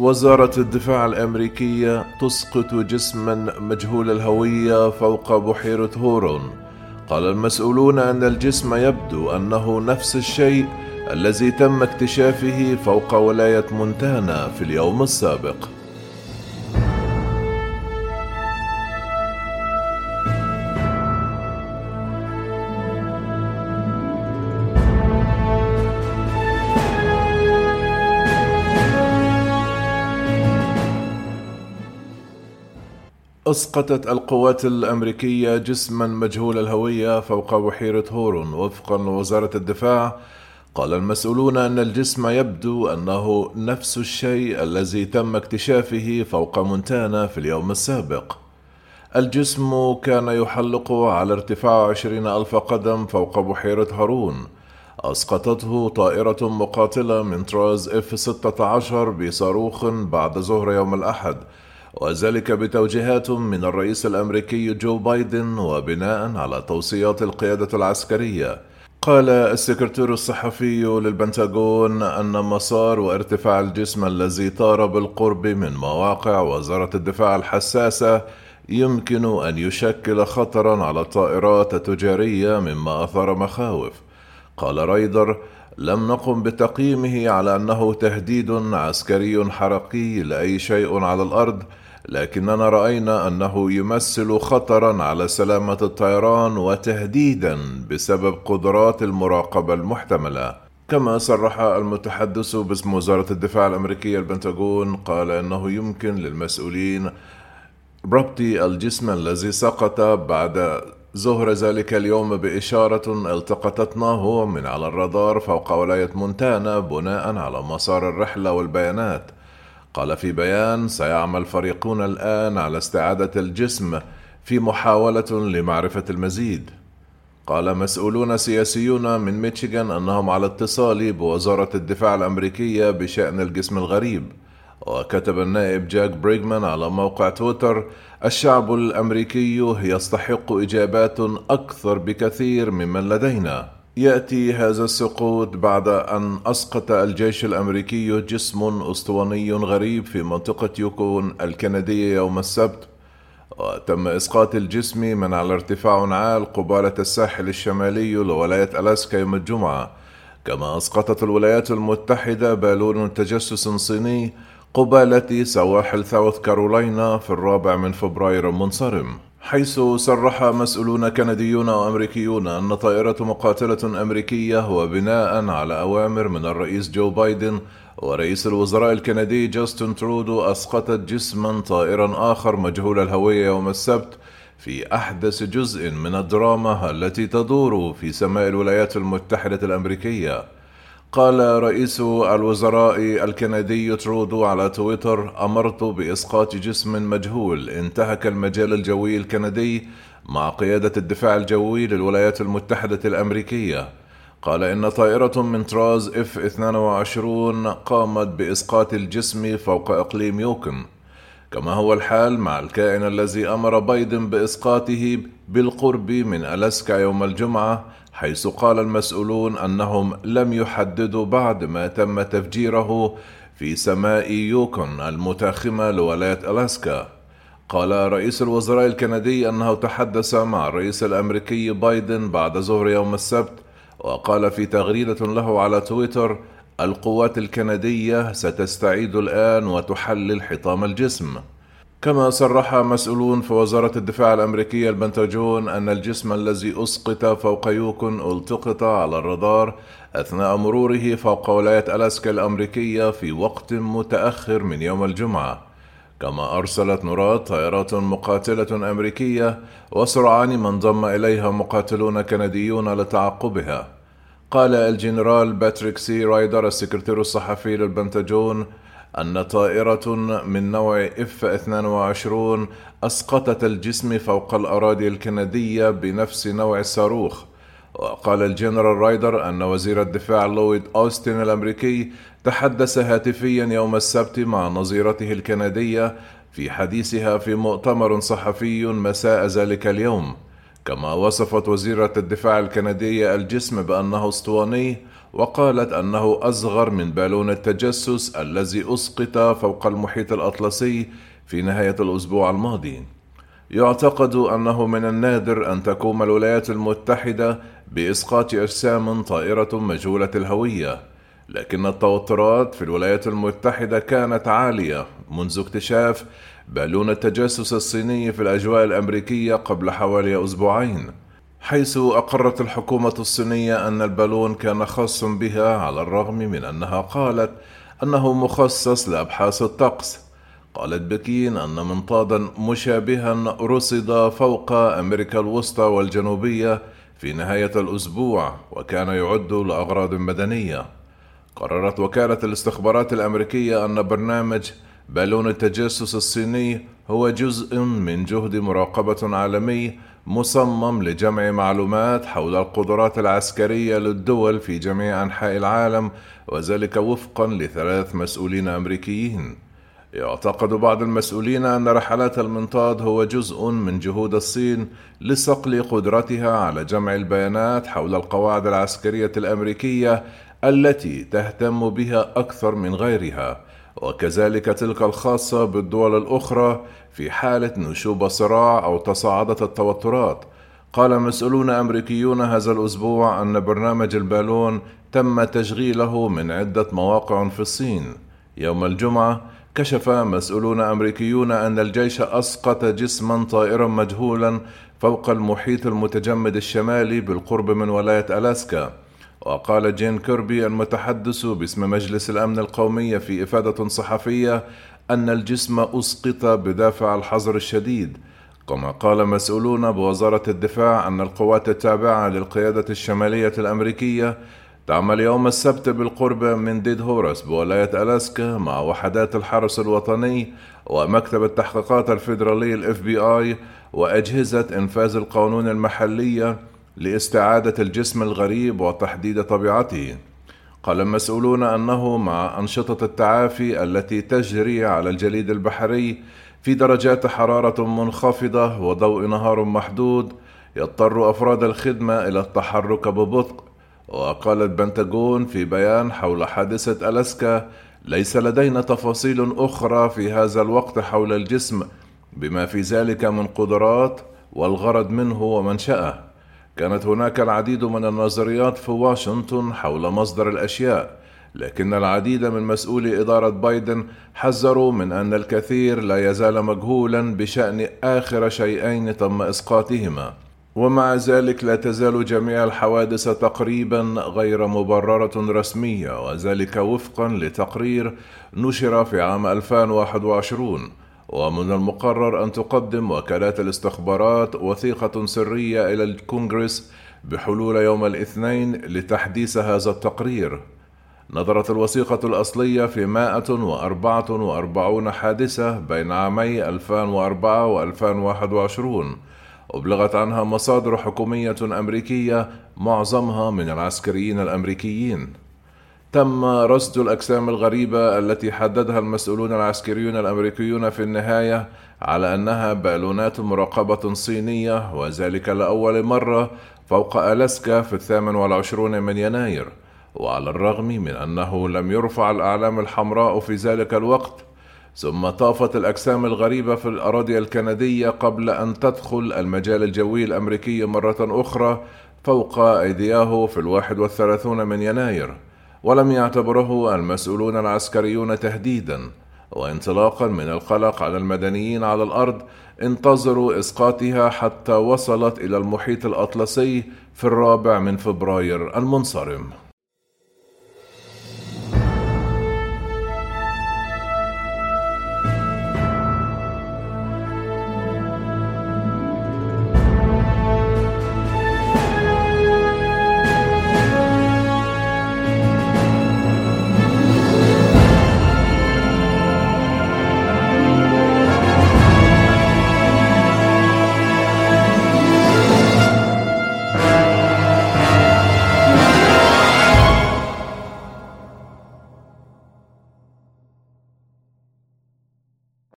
وزارة الدفاع الأمريكية تسقط جسما مجهول الهوية فوق بحيرة هورون. قال المسؤولون أن الجسم يبدو أنه نفس الشيء الذي تم اكتشافه فوق ولاية مونتانا في اليوم السابق. أسقطت القوات الأمريكية جسما مجهول الهوية فوق بحيرة هورون وفقا لوزارة الدفاع قال المسؤولون أن الجسم يبدو أنه نفس الشيء الذي تم اكتشافه فوق مونتانا في اليوم السابق. الجسم كان يحلق على ارتفاع عشرين ألف قدم فوق بحيرة هارون. أسقطته طائرة مقاتلة من طراز إف 16 بصاروخ بعد ظهر يوم الأحد. وذلك بتوجيهات من الرئيس الأمريكي جو بايدن وبناء على توصيات القيادة العسكرية. قال السكرتير الصحفي للبنتاغون أن مسار وارتفاع الجسم الذي طار بالقرب من مواقع وزارة الدفاع الحساسة يمكن أن يشكل خطرا على الطائرات التجارية مما أثار مخاوف. قال رايدر لم نقم بتقييمه على أنه تهديد عسكري حركي لأي شيء على الأرض لكننا رأينا أنه يمثل خطرا على سلامة الطيران وتهديدا بسبب قدرات المراقبة المحتملة. كما صرح المتحدث باسم وزارة الدفاع الأمريكية البنتاغون قال إنه يمكن للمسؤولين ربط الجسم الذي سقط بعد ظهر ذلك اليوم بإشارة التقطتناه من على الرادار فوق ولاية مونتانا بناء على مسار الرحلة والبيانات. قال في بيان سيعمل فريقنا الآن على استعادة الجسم في محاولة لمعرفة المزيد. قال مسؤولون سياسيون من ميشيغان أنهم على اتصال بوزارة الدفاع الأمريكية بشأن الجسم الغريب. وكتب النائب جاك بريغمان على موقع تويتر الشعب الأمريكي يستحق إجابات أكثر بكثير مما لدينا. يأتي هذا السقوط بعد أن أسقط الجيش الأمريكي جسم أسطواني غريب في منطقة يوكون الكنديه يوم السبت. وتم إسقاط الجسم من على ارتفاع عال قبالة الساحل الشمالي لولاية ألاسكا يوم الجمعة. كما أسقطت الولايات المتحدة بالون تجسس صيني قبالة سواحل ساوث كارولاينا في الرابع من فبراير المنصرم حيث صرح مسؤولون كنديون وأمريكيون أن طائرة مقاتلة أمريكية وبناء على أوامر من الرئيس جو بايدن ورئيس الوزراء الكندي جاستن ترودو أسقطت جسما طائرا آخر مجهول الهوية يوم السبت في أحدث جزء من الدراما التي تدور في سماء الولايات المتحدة الأمريكية. قال رئيس الوزراء الكندي ترودو على تويتر أمرت بإسقاط جسم مجهول. انتهك المجال الجوي الكندي مع قيادة الدفاع الجوي للولايات المتحدة الأمريكية. قال إن طائرة من طراز إف 22 قامت بإسقاط الجسم فوق إقليم يوكن. كما هو الحال مع الكائن الذي أمر بايدن بإسقاطه بالقرب من ألاسكا يوم الجمعة حيث قال المسؤولون أنهم لم يحددوا بعد ما تم تفجيره في سماء يوكون المتاخمة لولاية ألاسكا. قال رئيس الوزراء الكندي أنه تحدث مع الرئيس الأمريكي بايدن بعد ظهر يوم السبت وقال في تغريدة له على تويتر القوات الكندية ستستعيد الآن وتحلل حطام الجسم. كما صرح مسؤولون في وزارة الدفاع الأمريكية البنتاجون أن الجسم الذي أسقط فوق يوكون ألتقط على الرادار أثناء مروره فوق ولاية ألاسكا الأمريكية في وقت متأخر من يوم الجمعة. كما أرسلت نوراد طائرات مقاتلة أمريكية وسرعان ما انضم إليها مقاتلون كنديون لتعقبها قال الجنرال باتريك سي رايدر السكرتير الصحفي للبنتاجون أن طائرة من نوع F 22 أسقطت الجسم فوق الأراضي الكندية بنفس نوع الصاروخ. وقال الجنرال رايدر أن وزير الدفاع لويد أوستن الأمريكي تحدث هاتفيا يوم السبت مع نظيرته الكندية في حديثها في مؤتمر صحفي مساء ذلك اليوم. كما وصفت وزيرة الدفاع الكندية الجسم بأنه اسطواني وقالت أنه أصغر من بالون التجسس الذي أسقط فوق المحيط الأطلسي في نهاية الأسبوع الماضي. يعتقد أنه من النادر أن تقوم الولايات المتحدة بإسقاط أجسام طائرة مجهولة الهوية، لكن التوترات في الولايات المتحدة كانت عالية منذ اكتشاف بالون التجسس الصيني في الأجواء الأمريكية قبل حوالي أسبوعين. حيث أقرت الحكومة الصينية أن البالون كان خاص بها على الرغم من أنها قالت أنه مخصص لأبحاث الطقس قالت بكين أن منطادا مشابها رصد فوق أمريكا الوسطى والجنوبية في نهاية الأسبوع وكان يعد لأغراض مدنية قررت وكالة الاستخبارات الأمريكية أن برنامج بالون التجسس الصيني هو جزء من جهد مراقبة عالمي مصمم لجمع معلومات حول القدرات العسكرية للدول في جميع أنحاء العالم وذلك وفقا لثلاث مسؤولين أمريكيين. يعتقد بعض المسؤولين أن رحلات المنطاد هو جزء من جهود الصين لصقل قدرتها على جمع البيانات حول القواعد العسكرية الأمريكية التي تهتم بها أكثر من غيرها وكذلك تلك الخاصة بالدول الأخرى في حالة نشوب صراع أو تصاعدت التوترات. قال مسؤولون أمريكيون هذا الأسبوع أن برنامج البالون تم تشغيله من عدة مواقع في الصين. يوم الجمعة كشف مسؤولون أمريكيون أن الجيش أسقط جسما طائرا مجهولا فوق المحيط المتجمد الشمالي بالقرب من ولاية ألاسكا. وقال جون كيربي المتحدث باسم مجلس الأمن القومي في إفادة صحفية أن الجسم أسقط بدافع الحذر الشديد كما قال مسؤولون بوزارة الدفاع أن القوات التابعة للقيادة الشمالية الأمريكية تعمل يوم السبت بالقرب من ديد هورس بولاية ألاسكا مع وحدات الحرس الوطني ومكتب التحقيقات الفيدرالي ال FBI وأجهزة إنفاذ القانون المحلية لاستعادة الجسم الغريب وتحديد طبيعته. قال المسؤولون أنه مع أنشطة التعافي التي تجري على الجليد البحري في درجات حرارة منخفضة وضوء نهار محدود يضطر أفراد الخدمة إلى التحرك ببطء. وقال البنتاغون في بيان حول حادثة ألاسكا ليس لدينا تفاصيل أخرى في هذا الوقت حول الجسم بما في ذلك من قدرات والغرض منه ومنشأه. كانت هناك العديد من النظريات في واشنطن حول مصدر الأشياء لكن العديد من مسؤولي إدارة بايدن حذروا من أن الكثير لا يزال مجهولا بشأن آخر شيئين تم إسقاطهما. ومع ذلك لا تزال جميع الحوادث تقريبا غير مبررة رسمية وذلك وفقا لتقرير نشر في عام 2021 ومن المقرر أن تقدم وكالات الاستخبارات وثيقة سرية إلى الكونغرس بحلول يوم الاثنين لتحديث هذا التقرير. نظرت الوثيقة الأصلية في 144 حادثة بين عامي 2004 و 2021 أبلغت عنها مصادر حكومية أمريكية معظمها من العسكريين الأمريكيين. تم رصد الأجسام الغريبة التي حددها المسؤولون العسكريون الأمريكيون في النهاية على أنها بالونات مراقبة صينية وذلك لأول مرة فوق ألاسكا في الثامن والعشرون من يناير. وعلى الرغم من أنه لم يرفع الأعلام الحمراء في ذلك الوقت ثم طافت الأجسام الغريبة في الأراضي الكندية قبل أن تدخل المجال الجوي الأمريكي مرة أخرى فوق أيدياه في الواحد والثلاثون من يناير. ولم يعتبره المسؤولون العسكريون تهديدا وانطلاقا من القلق على المدنيين على الأرض انتظروا إسقاطها حتى وصلت إلى المحيط الأطلسي في الرابع من فبراير المنصرم.